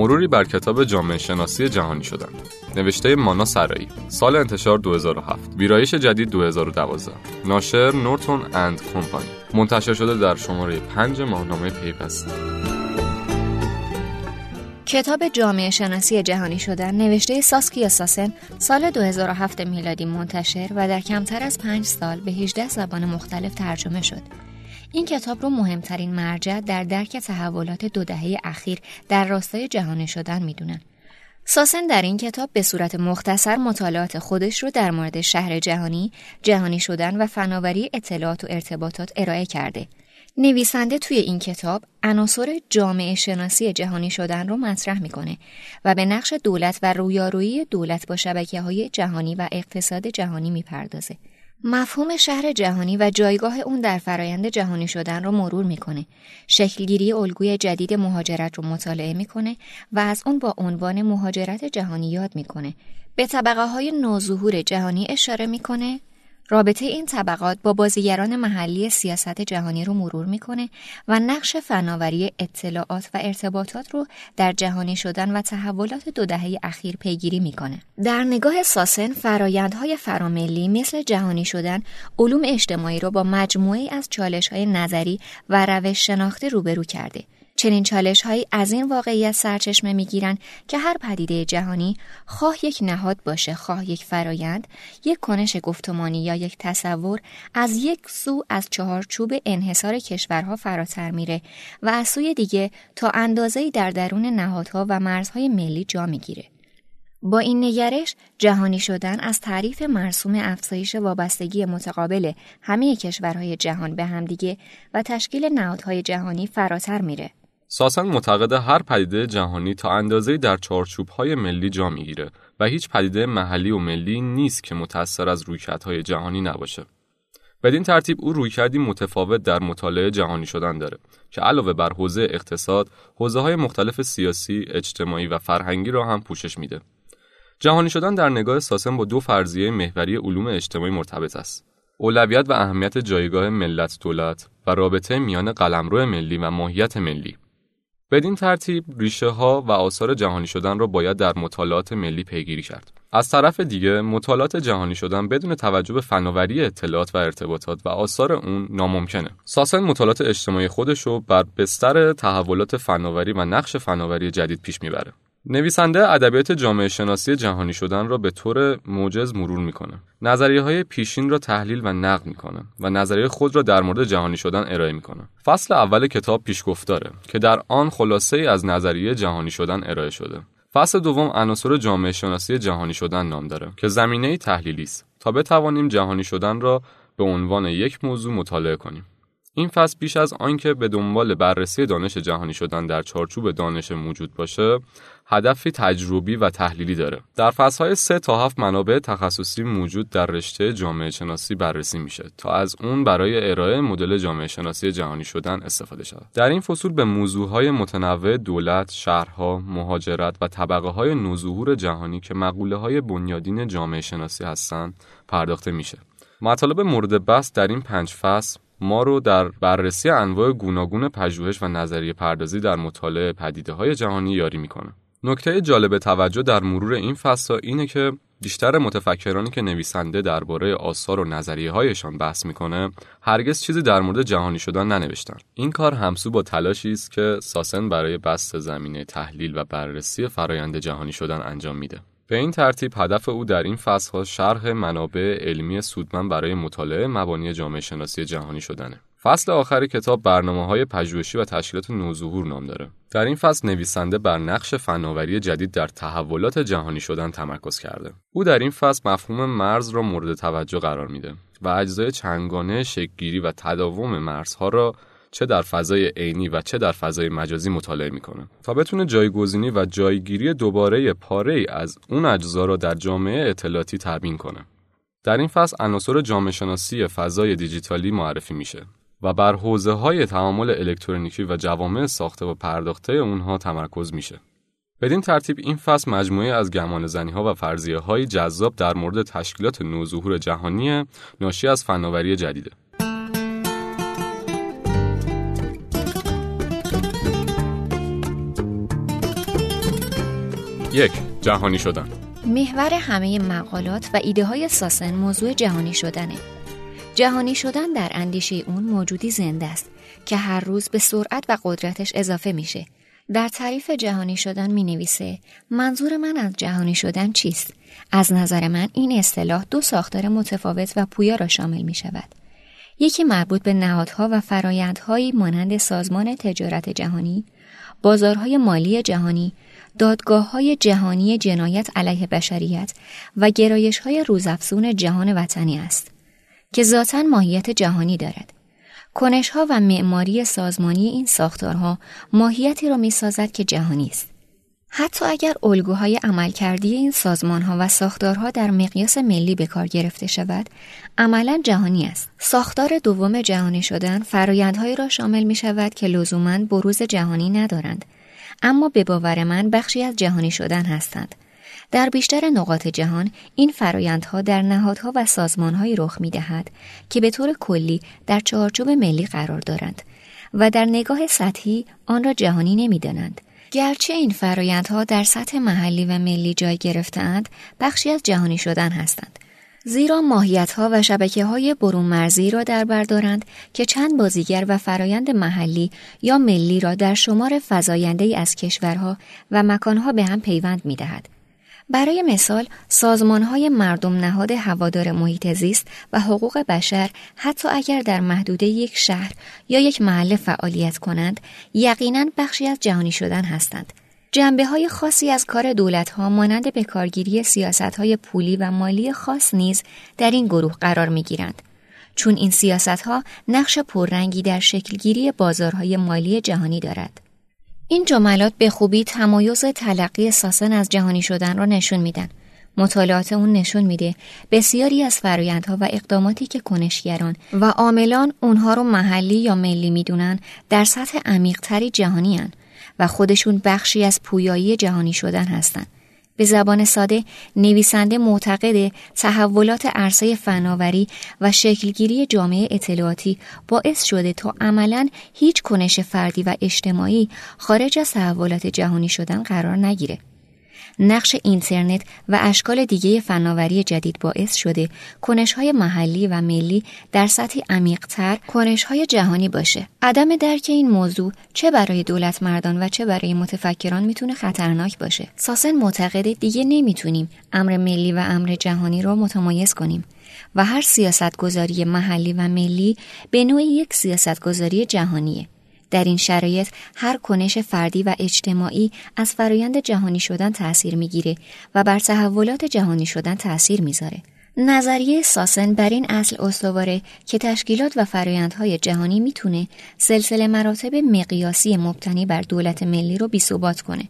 مروری بر کتاب جامعه شناسی جهانی شدن نوشته مانا سرایی. سال انتشار 2007 ویرایش جدید 2012 ناشر نورتون اند کمپانی. منتشر شده در شماره 5 ماهنامه پیوست. کتاب جامعه شناسی جهانی شدن نوشته ساسکیا ساسن سال 2007 میلادی منتشر و در کمتر از پنج سال به 18 زبان مختلف ترجمه شد. این کتاب رو مهمترین مرجع در درک تحولات دو دهه اخیر در راستای جهانی شدن می‌دونن. ساسن در این کتاب به صورت مختصر مطالعات خودش رو در مورد شهر جهانی، جهانی شدن و فناوری اطلاعات و ارتباطات ارائه کرده. نویسنده توی این کتاب عناصر جامعه شناسی جهانی شدن رو مطرح می‌کنه و به نقش دولت و رویارویی دولت با شبکه های جهانی و اقتصاد جهانی می‌پردازه. مفهوم شهر جهانی و جایگاه اون در فرایند جهانی شدن رو مرور می‌کنه. شکلگیری الگوی جدید مهاجرت رو مطالعه می‌کنه و از اون با عنوان مهاجرت جهانی یاد می‌کنه. به طبقه های نوظهور جهانی اشاره می‌کنه رابطه این طبقات با بازیگران محلی سیاست جهانی رو مرور می‌کنه و نقش فناوری اطلاعات و ارتباطات رو در جهانی شدن و تحولات دو دهه اخیر پیگیری می‌کنه. در نگاه ساسن فرایندهای فراملی مثل جهانی شدن علوم اجتماعی رو با مجموعی از چالش های نظری و روش شناخته روبرو کرده. چنین چالش هایی از این واقعیت سرچشمه می گیرن که هر پدیده جهانی خواه یک نهاد باشه خواه یک فرایند یک کنش گفتمانی یا یک تصور از یک سو از چهارچوب انحصار کشورها فراتر میره و از سوی دیگه تا اندازه‌ای در درون نهادها و مرزهای ملی جا می‌گیره. با این نگرش جهانی شدن از تعریف مرسوم افزایش وابستگی متقابل همه کشورهای جهان به همدیگه و تشکیل نهادهای جهانی فراتر میره. ساسن معتقد هر پدیده جهانی تا اندازه در های ملی جا می‌گیره و هیچ پدیده محلی و ملی نیست که متأثر از رویکردهای جهانی نباشه. بدین ترتیب او رویکردی متفاوت در مطالعه جهانی شدن داره که علاوه بر حوزه اقتصاد، حوزه های مختلف سیاسی، اجتماعی و فرهنگی را هم پوشش میده. جهانی شدن در نگاه ساسن با دو فرضیه محوری علوم اجتماعی مرتبط است. اولویت و اهمیت جایگاه ملت دولت و رابطه میان قلمرو ملی و ماهیت ملی بدین ترتیب ریشه ها و آثار جهانی شدن را باید در مطالعات ملی پیگیری کرد. از طرف دیگه مطالعات جهانی شدن بدون توجه به فناوری اطلاعات و ارتباطات و آثار اون ناممکنه. ساسن مطالعات اجتماعی خودش رو بر بستر تحولات فناوری و نقش فناوری جدید پیش می‌بره. نویسنده ادبیات جامعه شناسی جهانی شدن را به طور موجز مرور می‌کنه. نظریه های پیشین را تحلیل و نقد می‌کنه و نظریه خود را در مورد جهانی شدن ارائه می‌کنه. فصل اول کتاب پیشگفتاره که در آن خلاصه ای از نظریه جهانی شدن ارائه شده. فصل دوم عناصر جامعه شناسی جهانی شدن نام داره که زمینه تحلیلی است تا بتوانیم جهانی شدن را به عنوان یک موضوع مطالعه کنیم. این فصل بیش از آنکه به دنبال بررسی دانش جهانی شدن در چارچوب دانش موجود باشه هدفی تجربی و تحلیلی داره. در فصلهای سه تا هفت منابع تخصصی موجود در رشته جامعه شناسی بررسی میشه تا از اون برای ارائه مدل جامعه شناسی جهانی شدن استفاده شود. در این فصول به موضوعهای متنوع دولت شهرها مهاجرت و طبقه های نوظهور جهانی که مقوله های بنیادین جامعه شناسی هستند پرداخته میشه. مطالب مورد بحث در این پنج فصل ما رو در بررسی انواع گوناگون پژوهش و نظریه پردازی در مطالعه پدیده های جهانی یاری می‌کنه. نکته جالب توجه در مرور این فصل اینه که بیشتر متفکرانی که نویسنده درباره آثار و نظریه هایشان بحث می‌کنه هرگز چیزی در مورد جهانی شدن ننوشتن این کار همسو با تلاشی است که ساسن برای بست زمینه تحلیل و بررسی فرایند جهانی شدن انجام میده به این ترتیب هدف او در این فصلها شرح منابع علمی سودمند برای مطالعه مبانی جامعه شناسی جهانی شدنه. فصل آخر کتاب برنامه های پژوهشی و تشکیلات نوظهور نام داره. در این فصل نویسنده بر نقش فناوری جدید در تحولات جهانی شدن تمرکز کرده. او در این فصل مفهوم مرز را مورد توجه قرار میده و اجزای چنگانه شکلگیری و تداوم مرزها را چه در فضای عینی و چه در فضای مجازی مطالعه می‌کنه تا بتونه جایگزینی و جایگیری دوباره پاره ای از اون اجزا را در جامعه اطلاعاتی تبیین کنه در این فصل عناصر جامعه شناسی فضای دیجیتالی معرفی میشه و بر حوزه های تعامل الکترونیکی و جوامع ساخته و پرداخته اونها تمرکز میشه. بدین ترتیب این فصل مجموعه از گمان زنی ها و فرضیه های جذاب در مورد تشکیلات نوظهور جهانی ناشی از فناوری جدیده. یک جهانی شدن. محور همه مقالات و ایده های ساسن موضوع جهانی شدنه. جهانی شدن در اندیشه اون موجودی زنده است که هر روز به سرعت و قدرتش اضافه میشه در تعریف جهانی شدن می نویسه منظور من از جهانی شدن چیست؟ از نظر من این اصطلاح دو ساختار متفاوت و پویا را شامل می شود. یکی مربوط به نهادها و فرایندهایی مانند سازمان تجارت جهانی، بازارهای مالی جهانی، دادگاه های جهانی جنایت علیه بشریت و گرایش های روزافزون جهان وطنی است که ذاتا ماهیت جهانی دارد. کنشها و معماری سازمانی این ساختارها ماهیتی را می سازد که جهانی است. حتی اگر الگوهای عملکردی این سازمانها و ساختارها در مقیاس ملی به کار گرفته شود، عملا جهانی است. ساختار دوم جهانی شدن فرایندهایی را شامل می شود که لزوما بروز جهانی ندارند، اما به باور من بخشی از جهانی شدن هستند. در بیشتر نقاط جهان این فرایندها در نهادها و سازمانهایی رخ می دهد که به طور کلی در چارچوب ملی قرار دارند و در نگاه سطحی آن را جهانی نمی دانند. گرچه این فرایندها در سطح محلی و ملی جای گرفتهاند بخشی از جهانی شدن هستند زیرا ماهیت ها و شبکه های برون مرزی را در بردارند که چند بازیگر و فرایند محلی یا ملی را در شمار فزاینده از کشورها و مکانها به هم پیوند می دهد. برای مثال سازمان های مردم نهاد هوادار محیط زیست و حقوق بشر حتی اگر در محدوده یک شهر یا یک محله فعالیت کنند یقینا بخشی از جهانی شدن هستند جنبه های خاصی از کار دولت ها مانند به کارگیری سیاست های پولی و مالی خاص نیز در این گروه قرار می گیرند. چون این سیاست ها نقش پررنگی در شکلگیری بازارهای مالی جهانی دارد. این جملات به خوبی تمایز تلقی ساسن از جهانی شدن را نشون میدن. مطالعات اون نشون میده بسیاری از فرایندها و اقداماتی که کنشگران و عاملان اونها رو محلی یا ملی می‌دونن در سطح عمیقتری جهانی هن و خودشون بخشی از پویایی جهانی شدن هستند. به زبان ساده نویسنده معتقد تحولات عرصه فناوری و شکلگیری جامعه اطلاعاتی باعث شده تا عملا هیچ کنش فردی و اجتماعی خارج از تحولات جهانی شدن قرار نگیره. نقش اینترنت و اشکال دیگه فناوری جدید باعث شده کنشهای محلی و ملی در سطحی عمیقتر کنشهای جهانی باشه. عدم درک این موضوع چه برای دولت مردان و چه برای متفکران می‌تونه خطرناک باشه. ساسن معتقده دیگه نمی‌تونیم امر ملی و امر جهانی رو متمایز کنیم. و هر سیاستگذاری محلی و ملی به نوعی یک سیاستگذاری جهانیه. در این شرایط هر کنش فردی و اجتماعی از فرایند جهانی شدن تأثیر می‌گیره و بر تحولات جهانی شدن تأثیر می‌ذاره. نظریه ساسن بر این اصل استواره که تشکیلات و فرایندهای جهانی می‌تونه سلسله مراتب مقیاسی مبتنی بر دولت ملی رو بیثبات کنه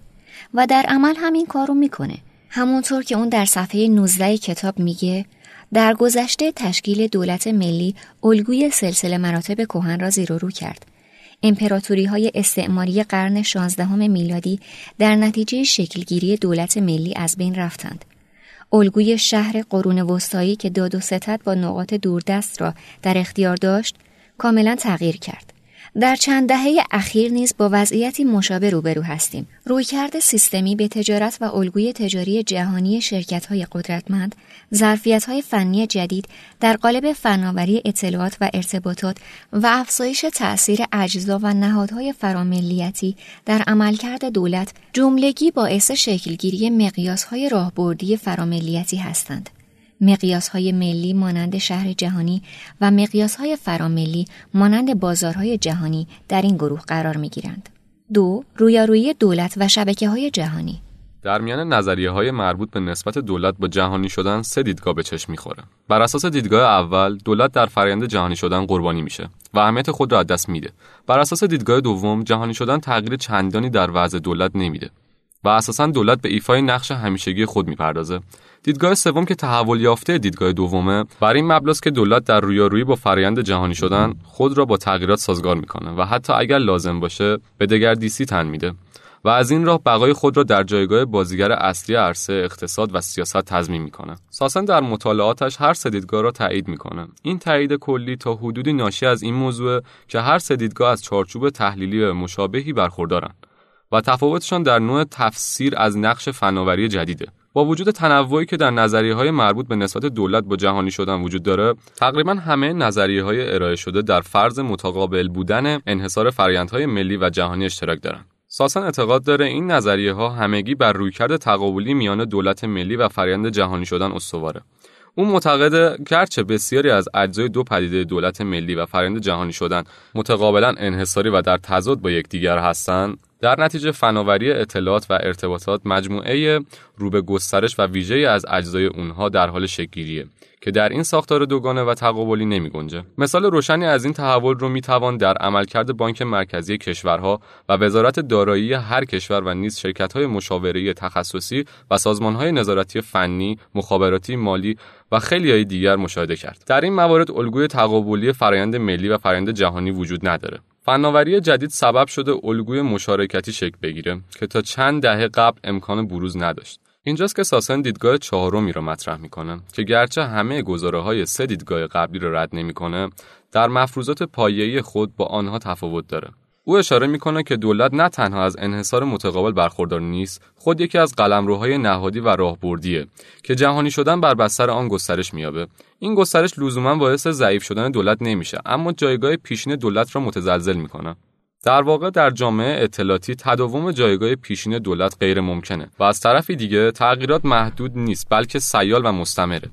و در عمل همین کار رو می‌کنه. همونطور که اون در صفحه 19 کتاب میگه در گذشته تشکیل دولت ملی الگوی سلسله مراتب کهن را زیر و رو کرد امپراتوری های استعماری قرن 16 میلادی در نتیجه شکلگیری دولت ملی از بین رفتند. الگوی شهر قرون وسطایی که داد و ستد با نقاط دوردست را در اختیار داشت کاملا تغییر کرد. در چند دهه اخیر نیز با وضعیتی مشابه روبرو هستیم. رویکرد سیستمی به تجارت و الگوی تجاری جهانی های قدرتمند، های فنی جدید در قالب فناوری اطلاعات و ارتباطات و افزایش تأثیر اجزا و نهادهای فراملیتی در عملکرد دولت جملگی باعث شکلگیری های راهبردی فراملیتی هستند. مقیاس های ملی مانند شهر جهانی و مقیاس های فراملی مانند بازارهای جهانی در این گروه قرار می گیرند. دو، رویارویی دولت و شبکه های جهانی در میان نظریه های مربوط به نسبت دولت با جهانی شدن سه دیدگاه به چشم می‌خوره. بر اساس دیدگاه اول، دولت در فرآیند جهانی شدن قربانی میشه و اهمیت خود را از دست میده. بر اساس دیدگاه دوم، جهانی شدن تغییر چندانی در وضع دولت نمیده و اساسا دولت به ایفای نقش همیشگی خود می‌پردازه دیدگاه سوم که تحول یافته دیدگاه دومه بر این مبلغ که دولت در رویارویی با فرایند جهانی شدن خود را با تغییرات سازگار می‌کنه و حتی اگر لازم باشه به دگردیسی تن میده و از این راه بقای خود را در جایگاه بازیگر اصلی عرصه اقتصاد و سیاست تضمین می‌کنه. ساسن در مطالعاتش هر سه دیدگاه را تایید می‌کنه. این تایید کلی تا حدودی ناشی از این موضوع که هر سه دیدگاه از چارچوب تحلیلی مشابهی برخوردارند. و تفاوتشان در نوع تفسیر از نقش فناوری جدیده. با وجود تنوعی که در نظریه های مربوط به نسبت دولت با جهانی شدن وجود داره تقریبا همه نظریه های ارائه شده در فرض متقابل بودن انحصار فرآیندهای ملی و جهانی اشتراک دارند. ساسن اعتقاد داره این نظریه ها همگی بر رویکرد تقابلی میان دولت ملی و فرآیند جهانی شدن استواره. او معتقده گرچه بسیاری از اجزای دو پدیده دولت ملی و فرآیند جهانی شدن متقابلا انحصاری و در تضاد با یکدیگر هستند در نتیجه فناوری اطلاعات و ارتباطات مجموعه رو به گسترش و ویژه از اجزای اونها در حال شکلگیریه که در این ساختار دوگانه و تقابلی نمی گنجه. مثال روشنی از این تحول رو می توان در عملکرد بانک مرکزی کشورها و وزارت دارایی هر کشور و نیز شرکت های مشاوره تخصصی و سازمان های نظارتی فنی، مخابراتی، مالی و خیلی های دیگر مشاهده کرد. در این موارد الگوی تقابلی فرایند ملی و فرایند جهانی وجود نداره. فناوری جدید سبب شده الگوی مشارکتی شکل بگیره که تا چند دهه قبل امکان بروز نداشت. اینجاست که ساسن دیدگاه چهارمی را مطرح می‌کنه که گرچه همه گزاره های سه دیدگاه قبلی را رد نمی‌کنه در مفروضات پایه‌ای خود با آنها تفاوت داره او اشاره می‌کنه که دولت نه تنها از انحصار متقابل برخوردار نیست خود یکی از قلمروهای نهادی و راهبردیه که جهانی شدن بر بستر آن گسترش میابه این گسترش لزوما باعث ضعیف شدن دولت نمیشه اما جایگاه پیشین دولت را متزلزل می‌کنه. در واقع در جامعه اطلاعاتی تداوم جایگاه پیشین دولت غیر ممکنه و از طرفی دیگه تغییرات محدود نیست بلکه سیال و مستمره.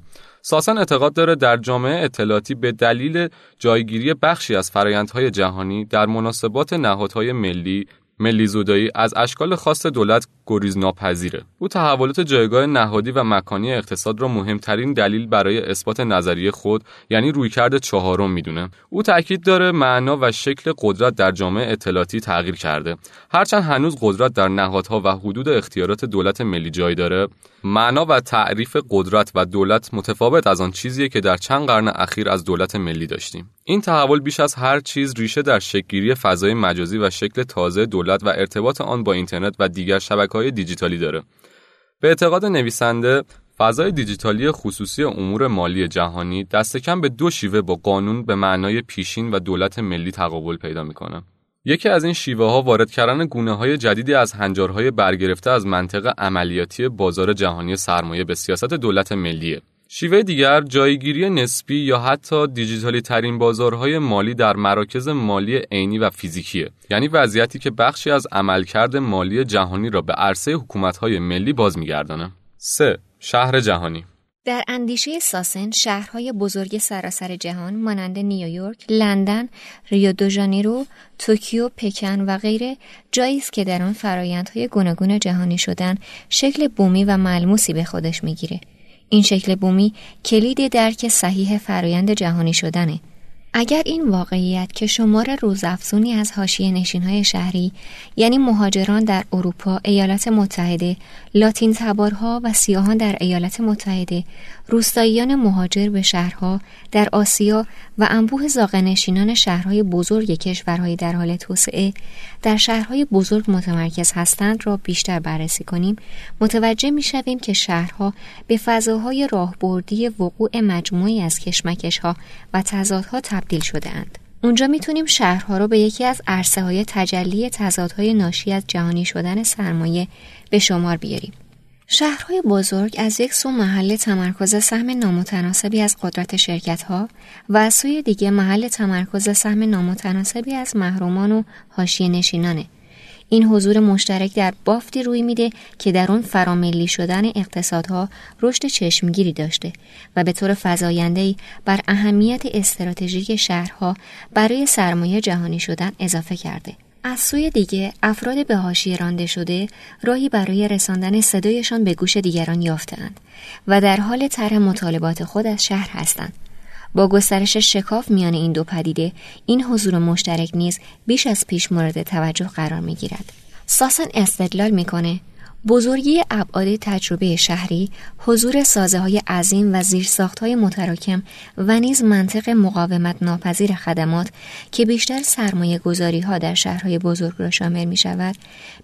ساسن اعتقاد داره در جامعه اطلاعاتی به دلیل جایگیری بخشی از فرایندهای جهانی در مناسبات نهادهای ملی ملی زودایی از اشکال خاص دولت گریز ناپذیره. او تحولات جایگاه نهادی و مکانی اقتصاد را مهمترین دلیل برای اثبات نظریه خود یعنی رویکرد چهارم می‌دونه. او تاکید داره معنا و شکل قدرت در جامعه اطلاعاتی تغییر کرده. هرچند هنوز قدرت در نهادها و حدود اختیارات دولت ملی جای داره، معنا و تعریف قدرت و دولت متفاوت از آن چیزیه که در چند قرن اخیر از دولت ملی داشتیم. این تحول بیش از هر چیز ریشه در شکلگیری فضای مجازی و شکل تازه دولت و ارتباط آن با اینترنت و دیگر های دیجیتالی داره. به اعتقاد نویسنده فضای دیجیتالی خصوصی امور مالی جهانی دست کم به دو شیوه با قانون به معنای پیشین و دولت ملی تقابل پیدا می‌کنه. یکی از این شیوه ها وارد کردن گونه های جدیدی از هنجارهای برگرفته از منطق عملیاتی بازار جهانی سرمایه به سیاست دولت ملیه. شیوه دیگر جایگیری نسبی یا حتی دیجیتالی ترین بازارهای مالی در مراکز مالی عینی و فیزیکیه یعنی وضعیتی که بخشی از عملکرد مالی جهانی را به عرصه حکومت‌های ملی باز می‌گردانه 3. شهر جهانی در اندیشه ساسن شهرهای بزرگ سراسر جهان مانند نیویورک، لندن، ریو دو ژانیرو، توکیو، پکن و غیره جایی است که در آن فرایندهای گوناگون جهانی شدن شکل بومی و ملموسی به خودش می‌گیره. این شکل بومی کلید درک صحیح فرایند جهانی شدنه. اگر این واقعیت که شمار روزافزونی از حاشیه نشینهای شهری یعنی مهاجران در اروپا، ایالات متحده، لاتین تبارها و سیاهان در ایالات متحده، روستاییان مهاجر به شهرها در آسیا و انبوه زاغنشینان شهرهای بزرگ کشورهای در حال توسعه در شهرهای بزرگ متمرکز هستند را بیشتر بررسی کنیم متوجه می شویم که شهرها به فضاهای راهبردی وقوع مجموعی از کشمکشها و تضادها تبدیل شده اند. اونجا می‌تونیم شهرها رو به یکی از عرصه های تجلی تضادهای ناشی از جهانی شدن سرمایه به شمار بیاریم. شهرهای بزرگ از یک سو محل تمرکز سهم نامتناسبی از قدرت شرکت ها و از سوی دیگه محل تمرکز سهم نامتناسبی از محرومان و حاشیه نشینانه. این حضور مشترک در بافتی روی میده که در اون فراملی شدن اقتصادها رشد چشمگیری داشته و به طور فضاینده‌ای بر اهمیت استراتژیک شهرها برای سرمایه جهانی شدن اضافه کرده. از سوی دیگه افراد به حاشیه رانده شده راهی برای رساندن صدایشان به گوش دیگران یافتهاند و در حال طرح مطالبات خود از شهر هستند با گسترش شکاف میان این دو پدیده این حضور مشترک نیز بیش از پیش مورد توجه قرار می گیرد. ساسن استدلال می‌کنه بزرگی ابعاد تجربه شهری، حضور سازه های عظیم و زیرساخت های متراکم و نیز منطق مقاومت ناپذیر خدمات که بیشتر سرمایه گذاری ها در شهرهای بزرگ را شامل می شود،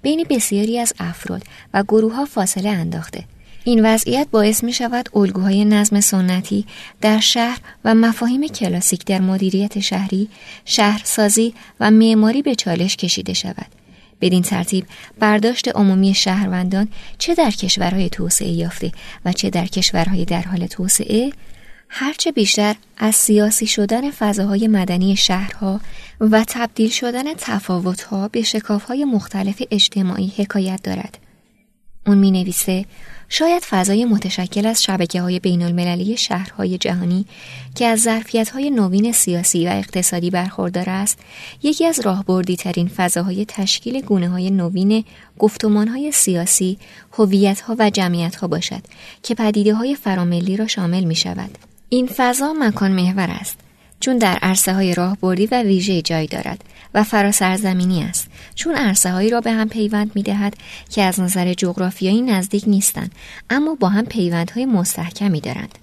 بین بسیاری از افراد و گروه ها فاصله انداخته. این وضعیت باعث می شود الگوهای نظم سنتی در شهر و مفاهیم کلاسیک در مدیریت شهری، شهرسازی و معماری به چالش کشیده شود. بدین ترتیب برداشت عمومی شهروندان چه در کشورهای توسعه یافته و چه در کشورهای در حال توسعه هرچه بیشتر از سیاسی شدن فضاهای مدنی شهرها و تبدیل شدن تفاوتها به شکافهای مختلف اجتماعی حکایت دارد. اون می نویسه شاید فضای متشکل از شبکه های بین المللی شهرهای جهانی که از ظرفیت های نوین سیاسی و اقتصادی برخوردار است یکی از راهبردی ترین فضاهای تشکیل گونه های نوین گفتمان های سیاسی، هویت ها و جمعیت ها باشد که پدیده های فراملی را شامل می شود. این فضا مکان محور است چون در عرصه های راهبردی و ویژه جای دارد و فراسرزمینی است چون عرصه هایی را به هم پیوند می دهد که از نظر جغرافیایی نزدیک نیستند اما با هم پیوندهای مستحکمی دارند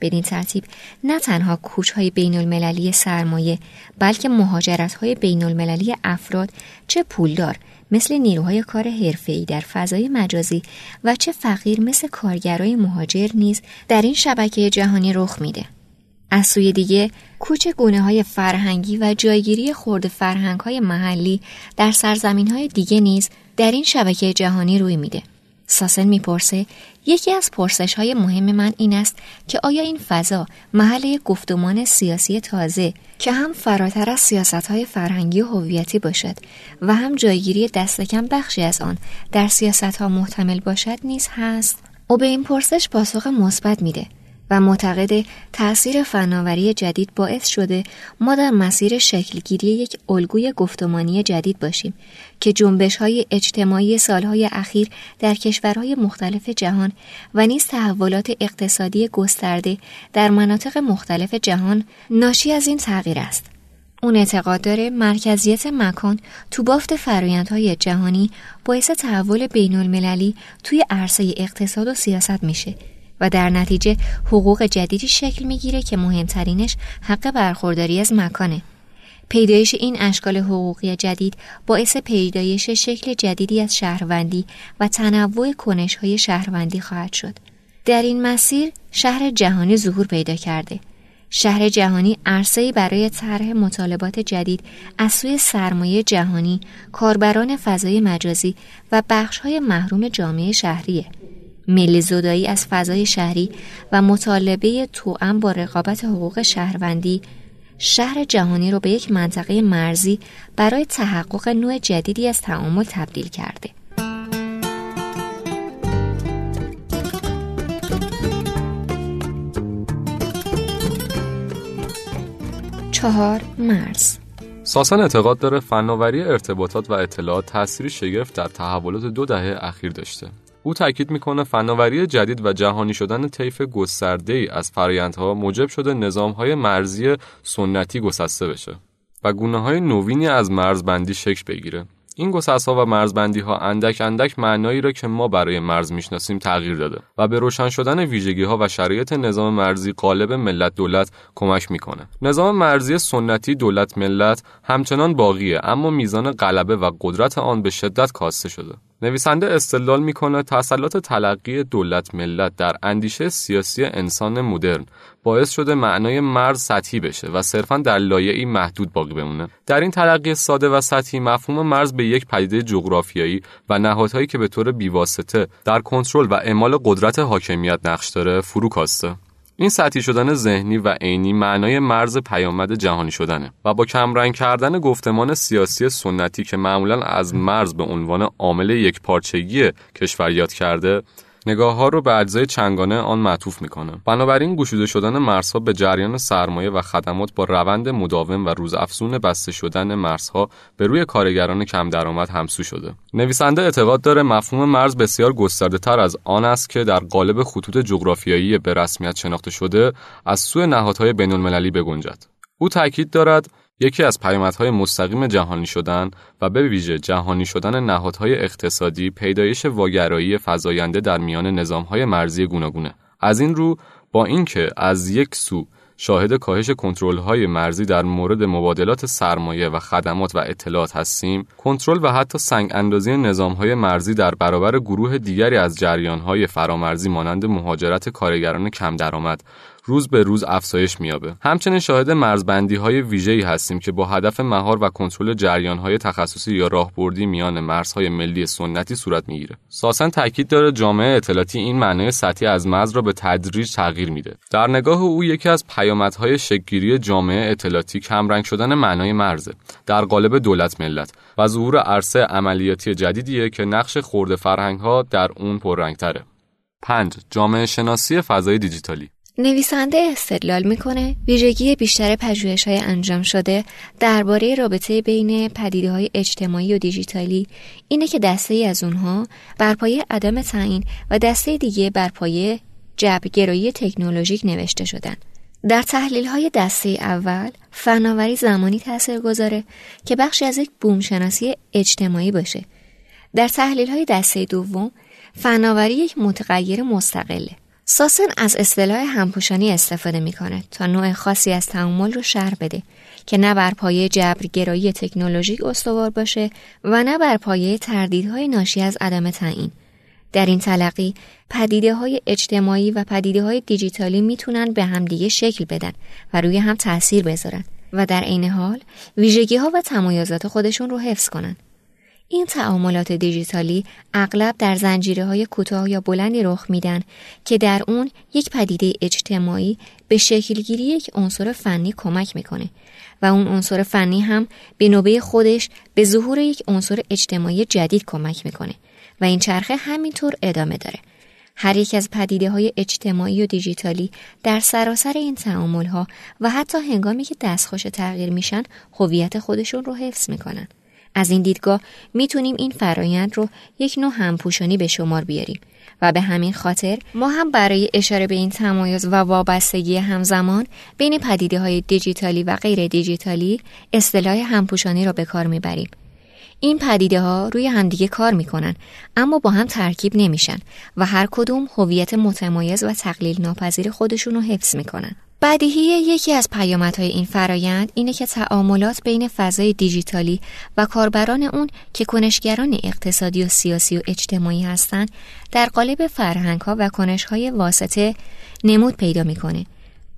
بدین ترتیب نه تنها کوچ های بین المللی سرمایه بلکه مهاجرت های بین المللی افراد چه پولدار مثل نیروهای کار حرفه‌ای در فضای مجازی و چه فقیر مثل کارگرای مهاجر نیز در این شبکه جهانی رخ میده. از سوی دیگه کوچ گونه های فرهنگی و جایگیری خورد فرهنگ های محلی در سرزمین های دیگه نیز در این شبکه جهانی روی میده. ساسن می‌پرسه یکی از پرسش های مهم من این است که آیا این فضا محل گفتمان سیاسی تازه که هم فراتر از سیاست های فرهنگی و هویتی باشد و هم جایگیری دستکم بخشی از آن در سیاست ها محتمل باشد نیز هست او به این پرسش پاسخ مثبت میده و معتقد تأثیر فناوری جدید باعث شده ما در مسیر شکلگیری یک الگوی گفتمانی جدید باشیم که جنبش های اجتماعی سالهای اخیر در کشورهای مختلف جهان و نیز تحولات اقتصادی گسترده در مناطق مختلف جهان ناشی از این تغییر است. اون اعتقاد داره مرکزیت مکان تو بافت فرایندهای جهانی باعث تحول بین المللی توی عرصه اقتصاد و سیاست میشه و در نتیجه حقوق جدیدی شکل می‌گیره که مهمترینش حق برخورداری از مکانه. پیدایش این اشکال حقوقی جدید باعث پیدایش شکل جدیدی از شهروندی و تنوع کنش های شهروندی خواهد شد. در این مسیر شهر جهانی ظهور پیدا کرده. شهر جهانی عرصه‌ای برای طرح مطالبات جدید از سوی سرمایه جهانی، کاربران فضای مجازی و بخش‌های محروم جامعه شهریه. ملی زدایی از فضای شهری و مطالبه توأم با رقابت حقوق شهروندی شهر جهانی رو به یک منطقه مرزی برای تحقق نوع جدیدی از تعامل تبدیل کرده. چهار مرز ساسن اعتقاد داره فناوری ارتباطات و اطلاعات تأثیری شگفت در تحولات دو دهه اخیر داشته او تاکید می‌کنه فناوری جدید و جهانی شدن طیف گسترده ای از فرایندها موجب شده نظامهای مرزی سنتی گسسته بشه و گونه های نوینی از مرزبندی شکل بگیره این گسست ها و مرزبندی ها اندک اندک معنایی را که ما برای مرز می‌شناسیم تغییر داده و به روشن شدن ویژگی ها و شرایط نظام مرزی قالب ملت دولت کمک می‌کنه. نظام مرزی سنتی دولت ملت همچنان باقیه اما میزان غلبه و قدرت آن به شدت کاسته شده. نویسنده استدلال می‌کنه تسلط تلقی دولت ملت در اندیشه سیاسی انسان مدرن باعث شده معنای مرز سطحی بشه و صرفا در لایه‌ای محدود باقی بمونه. در این تلقی ساده و سطحی مفهوم مرز به یک پدیده جغرافیایی و نهادهایی که به طور بیواسطه در کنترل و اعمال قدرت حاکمیت نقش داره فرو کاسته. این سطحی شدن ذهنی و عینی معنای مرز پیامد جهانی شدنه و با کمرنگ کردن گفتمان سیاسی سنتی که معمولا از مرز به عنوان عامل یک پارچگی کشور یاد کرده نگاه ها رو به اجزای چنگانه آن معطوف می‌کنه. بنابراین گشوده شدن مرزها به جریان سرمایه و خدمات با روند مداوم و روزافزون بسته شدن مرزها به روی کارگران کم درآمد همسو شده. نویسنده اعتقاد داره مفهوم مرز بسیار گسترده تر از آن است که در قالب خطوط جغرافیایی به رسمیت شناخته شده از سوی نهادهای بین المللی بگنجد. او تاکید دارد یکی از پیامدهای مستقیم جهانی شدن و به ویژه جهانی شدن نهادهای اقتصادی پیدایش واگرایی فزاینده در میان نظامهای مرزی گوناگونه. از این رو با اینکه از یک سو شاهد کاهش کنترل‌های مرزی در مورد مبادلات سرمایه و خدمات و اطلاعات هستیم کنترل و حتی سنگ اندازی نظام‌های مرزی در برابر گروه دیگری از جریان‌های فرامرزی مانند مهاجرت کارگران کم درآمد روز به روز افزایش میابه. همچنین شاهد مرزبندی های ویژه‌ای هستیم که با هدف مهار و کنترل جریان های تخصصی یا راهبردی میان مرزهای ملی سنتی صورت می‌گیره. ساسن تاکید داره جامعه اطلاعاتی این معنای سطحی از مرز را به تدریج تغییر میده. در نگاه او یکی از پیامدهای شکلگیری جامعه اطلاعاتی کمرنگ شدن معنای مرزه در قالب دولت ملت و ظهور عرصه عملیاتی جدیدیه که نقش خورده فرهنگ ها در اون پررنگتره. 5. جامعه شناسی فضای دیجیتالی نویسنده استدلال می‌کنه ویژگی بیشتر پژوهش های انجام شده درباره رابطه بین پدیده های اجتماعی و دیجیتالی اینه که دسته ای از اونها بر پایه عدم تعیین و دسته دیگه بر پایه جبرگرایی تکنولوژیک نوشته شدن. در تحلیل های دسته اول فناوری زمانی تأثیر گذاره که بخشی از یک بومشناسی اجتماعی باشه. در تحلیل های دسته دوم فناوری یک متغیر مستقله. ساسن از اصطلاح همپوشانی استفاده می‌کنه تا نوع خاصی از تعامل رو شرح بده که نه بر پایه جبرگرایی تکنولوژیک استوار باشه و نه بر پایه تردیدهای ناشی از عدم تعیین. در این تلقی پدیده های اجتماعی و پدیده های دیجیتالی می‌تونن به همدیگه شکل بدن و روی هم تاثیر بذارن و در عین حال ویژگی ها و تمایزات خودشون رو حفظ کنن. این تعاملات دیجیتالی اغلب در زنجیره های کوتاه یا بلندی رخ میدن که در اون یک پدیده اجتماعی به شکلگیری یک عنصر فنی کمک می‌کنه و اون عنصر فنی هم به نوبه خودش به ظهور یک عنصر اجتماعی جدید کمک می‌کنه و این چرخه همینطور ادامه داره. هر یک از پدیده های اجتماعی و دیجیتالی در سراسر این تعامل ها و حتی هنگامی که دستخوش تغییر میشن هویت خودشون رو حفظ می‌کنن. از این دیدگاه می‌تونیم این فرایند رو یک نوع همپوشانی به شمار بیاریم و به همین خاطر ما هم برای اشاره به این تمایز و وابستگی همزمان بین پدیده های دیجیتالی و غیر دیجیتالی اصطلاح همپوشانی را به کار می‌بریم. این پدیده ها روی همدیگه کار می‌کنن اما با هم ترکیب نمیشن و هر کدوم هویت متمایز و تقلیل ناپذیر خودشون رو حفظ می‌کنن. بدیهی یکی از پیامدهای این فرایند اینه که تعاملات بین فضای دیجیتالی و کاربران اون که کنشگران اقتصادی و سیاسی و اجتماعی هستند در قالب فرهنگ ها و کنش های واسطه نمود پیدا می‌کنه.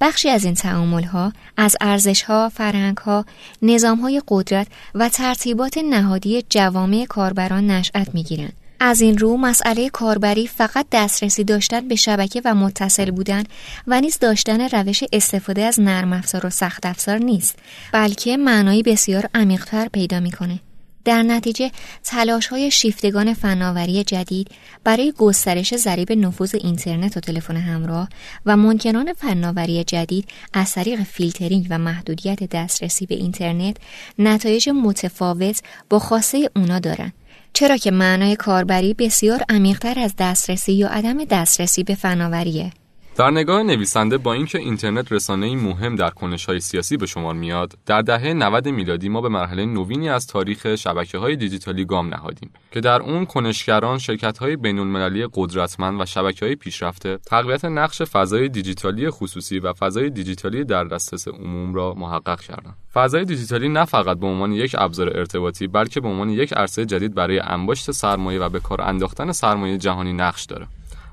بخشی از این تعامل ها از ارزش ها، فرهنگ ها، نظام های قدرت و ترتیبات نهادی جوامع کاربران نشأت می‌گیرند. از این رو مسئله کاربری فقط دسترسی داشتن به شبکه و متصل بودن و نیز داشتن روش استفاده از نرم افزار و سخت افزار نیست بلکه معنایی بسیار عمیقتر پیدا می‌کنه. در نتیجه تلاش های شیفتگان فناوری جدید برای گسترش ضریب نفوذ اینترنت و تلفن همراه و منکران فناوری جدید از طریق فیلترینگ و محدودیت دسترسی به اینترنت نتایج متفاوت با خاصه اونا دارند چرا که معنای کاربری بسیار عمیقتر از دسترسی یا عدم دسترسی به فناوریه. در نگاه نویسنده با اینکه اینترنت رسانه مهم در کنش های سیاسی به شمار میاد در دهه 90 میلادی ما به مرحله نوینی از تاریخ شبکه های دیجیتالی گام نهادیم که در اون کنشگران بین المللی قدرتمند و شبکه های پیشرفته تقویت نقش فضای دیجیتالی خصوصی و فضای دیجیتالی در دسترس عموم را محقق کردند. فضای دیجیتالی نه فقط به عنوان یک ابزار ارتباطی بلکه به عنوان یک عرصه جدید برای انباشت سرمایه و به کار انداختن سرمایه جهانی نقش داره.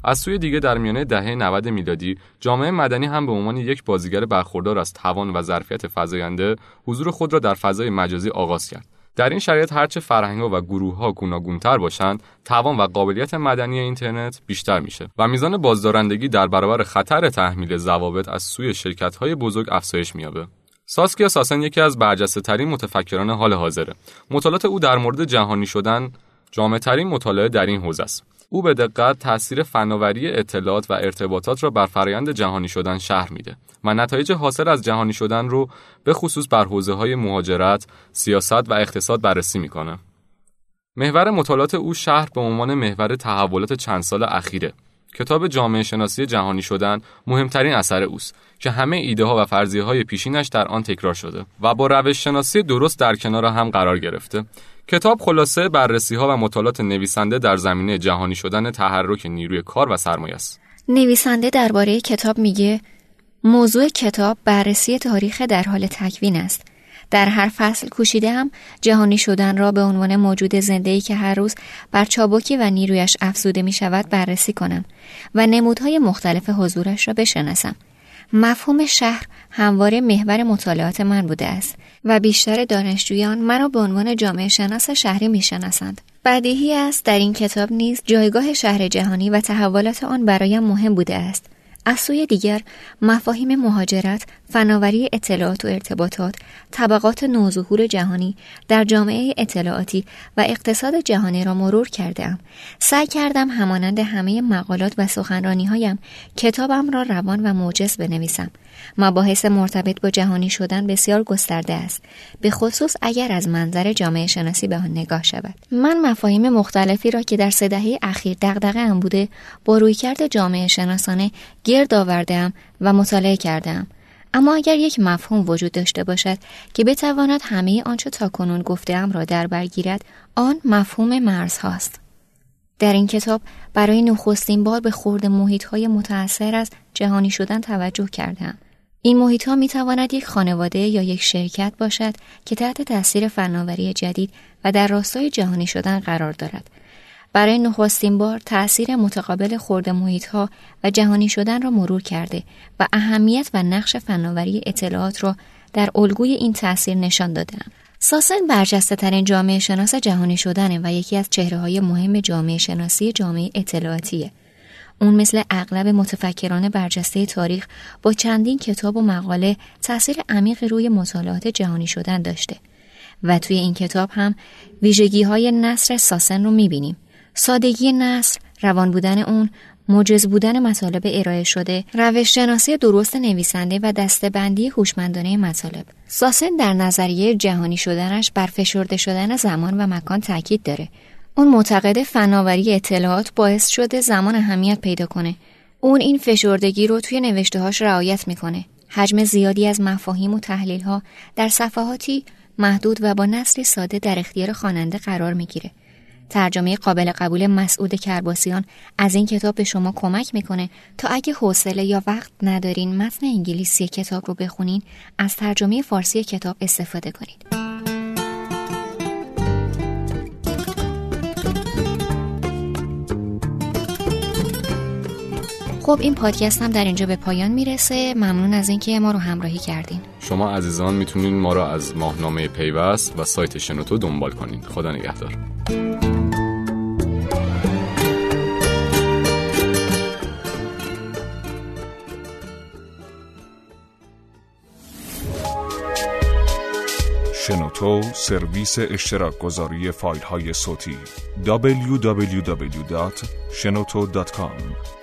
از سوی دیگه در میانه دهه 90 میلادی جامعه مدنی هم به عنوان یک بازیگر برخوردار از توان و ظرفیت فزاینده حضور خود را در فضای مجازی آغاز کرد. در این شرایط هرچه فرهنگ‌ها و گروه‌ها گوناگونتر باشند توان و قابلیت مدنی اینترنت بیشتر میشه و میزان بازدارندگی در برابر خطر تحمیل ضوابط از سوی شرکت‌های بزرگ افزایش می‌یابه. ساسکیا ساسن یکی از برجسته ترین متفکران حال حاضره. مطالعات او در مورد جهانی شدن جامع ترین مطالعه در این حوزه است. او به دقت تاثیر فناوری اطلاعات و ارتباطات را بر فرایند جهانی شدن شهر میده و نتایج حاصل از جهانی شدن رو به خصوص بر حوزه های مهاجرت، سیاست و اقتصاد بررسی می‌کنه. محور مطالعات او شهر به عنوان محور تحولات چند سال اخیره. کتاب جامعه شناسی جهانی شدن مهمترین اثر اوست که همه ایده ها و فرضیه های پیشینش در آن تکرار شده و با روش شناسی درست در کنار هم قرار گرفته کتاب خلاصه بررسی ها و مطالعات نویسنده در زمینه جهانی شدن تحرک نیروی کار و سرمایه است. نویسنده درباره کتاب میگه موضوع کتاب بررسی تاریخ در حال تکوین است. در هر فصل کوشیده هم جهانی شدن را به عنوان موجود زنده که هر روز بر چابکی و نیرویش افزوده می شود بررسی کنم و نمودهای مختلف حضورش را بشناسم. مفهوم شهر همواره محور مطالعات من بوده است و بیشتر دانشجویان مرا به عنوان جامعه شناس شهری می‌شناسند. بدیهی است در این کتاب نیز جایگاه شهر جهانی و تحولات آن برایم مهم بوده است از سوی دیگر مفاهیم مهاجرت، فناوری اطلاعات و ارتباطات، طبقات نوظهور جهانی در جامعه اطلاعاتی و اقتصاد جهانی را مرور کردم. سعی کردم همانند همه مقالات و سخنرانی هایم کتابم را روان و موجز بنویسم. مباحث مرتبط با جهانی شدن بسیار گسترده است به خصوص اگر از منظر جامعه شناسی به آن نگاه شود من مفاهیم مختلفی را که در سه اخیر دغدغه ام بوده با رویکرد جامعه شناسانه گرد آوردهام و مطالعه کردم اما اگر یک مفهوم وجود داشته باشد که بتواند همه آنچه تاکنون گفتهام را در برگیرد آن مفهوم مرز هاست. در این کتاب برای نخستین بار به خورد محیط های متأثر از جهانی شدن توجه کردم. این محیط ها می تواند یک خانواده یا یک شرکت باشد که تحت تاثیر فناوری جدید و در راستای جهانی شدن قرار دارد. برای نخستین بار تأثیر متقابل خورده محیط ها و جهانی شدن را مرور کرده و اهمیت و نقش فناوری اطلاعات را در الگوی این تأثیر نشان دادم. ساسن برجسته ترین جامعه شناس جهانی شدنه و یکی از چهره های مهم جامعه شناسی جامعه اطلاعاتیه. اون مثل اغلب متفکران برجسته تاریخ با چندین کتاب و مقاله تاثیر عمیق روی مطالعات جهانی شدن داشته و توی این کتاب هم ویژگی های نصر ساسن رو می‌بینیم سادگی نصر روان بودن اون موجز بودن مطالب ارائه شده روش شناسی درست نویسنده و دستبندی هوشمندانه مطالب ساسن در نظریه جهانی شدنش بر فشرده شدن زمان و مکان تاکید داره اون معتقد فناوری اطلاعات باعث شده زمان اهمیت پیدا کنه. اون این فشردگی رو توی نوشتههاش رعایت می‌کنه. حجم زیادی از مفاهیم و تحلیل ها در صفحاتی محدود و با نصری ساده در اختیار خواننده قرار می‌گیره. ترجمه قابل قبول مسعود کرباسیان از این کتاب به شما کمک می‌کنه تا اگه حوصله یا وقت ندارین متن انگلیسی کتاب رو بخونین از ترجمه فارسی کتاب استفاده کنید. خب این پادکست هم در اینجا به پایان می‌رسه. ممنون از اینکه ما رو همراهی کردین. شما عزیزان می‌تونین ما رو از ماهنامه پیوست و سایت شنوتو دنبال کنین. خدا نگهدار. شنوتو سرویس اشتراک گذاری فایل های صوتی www.shenoto.com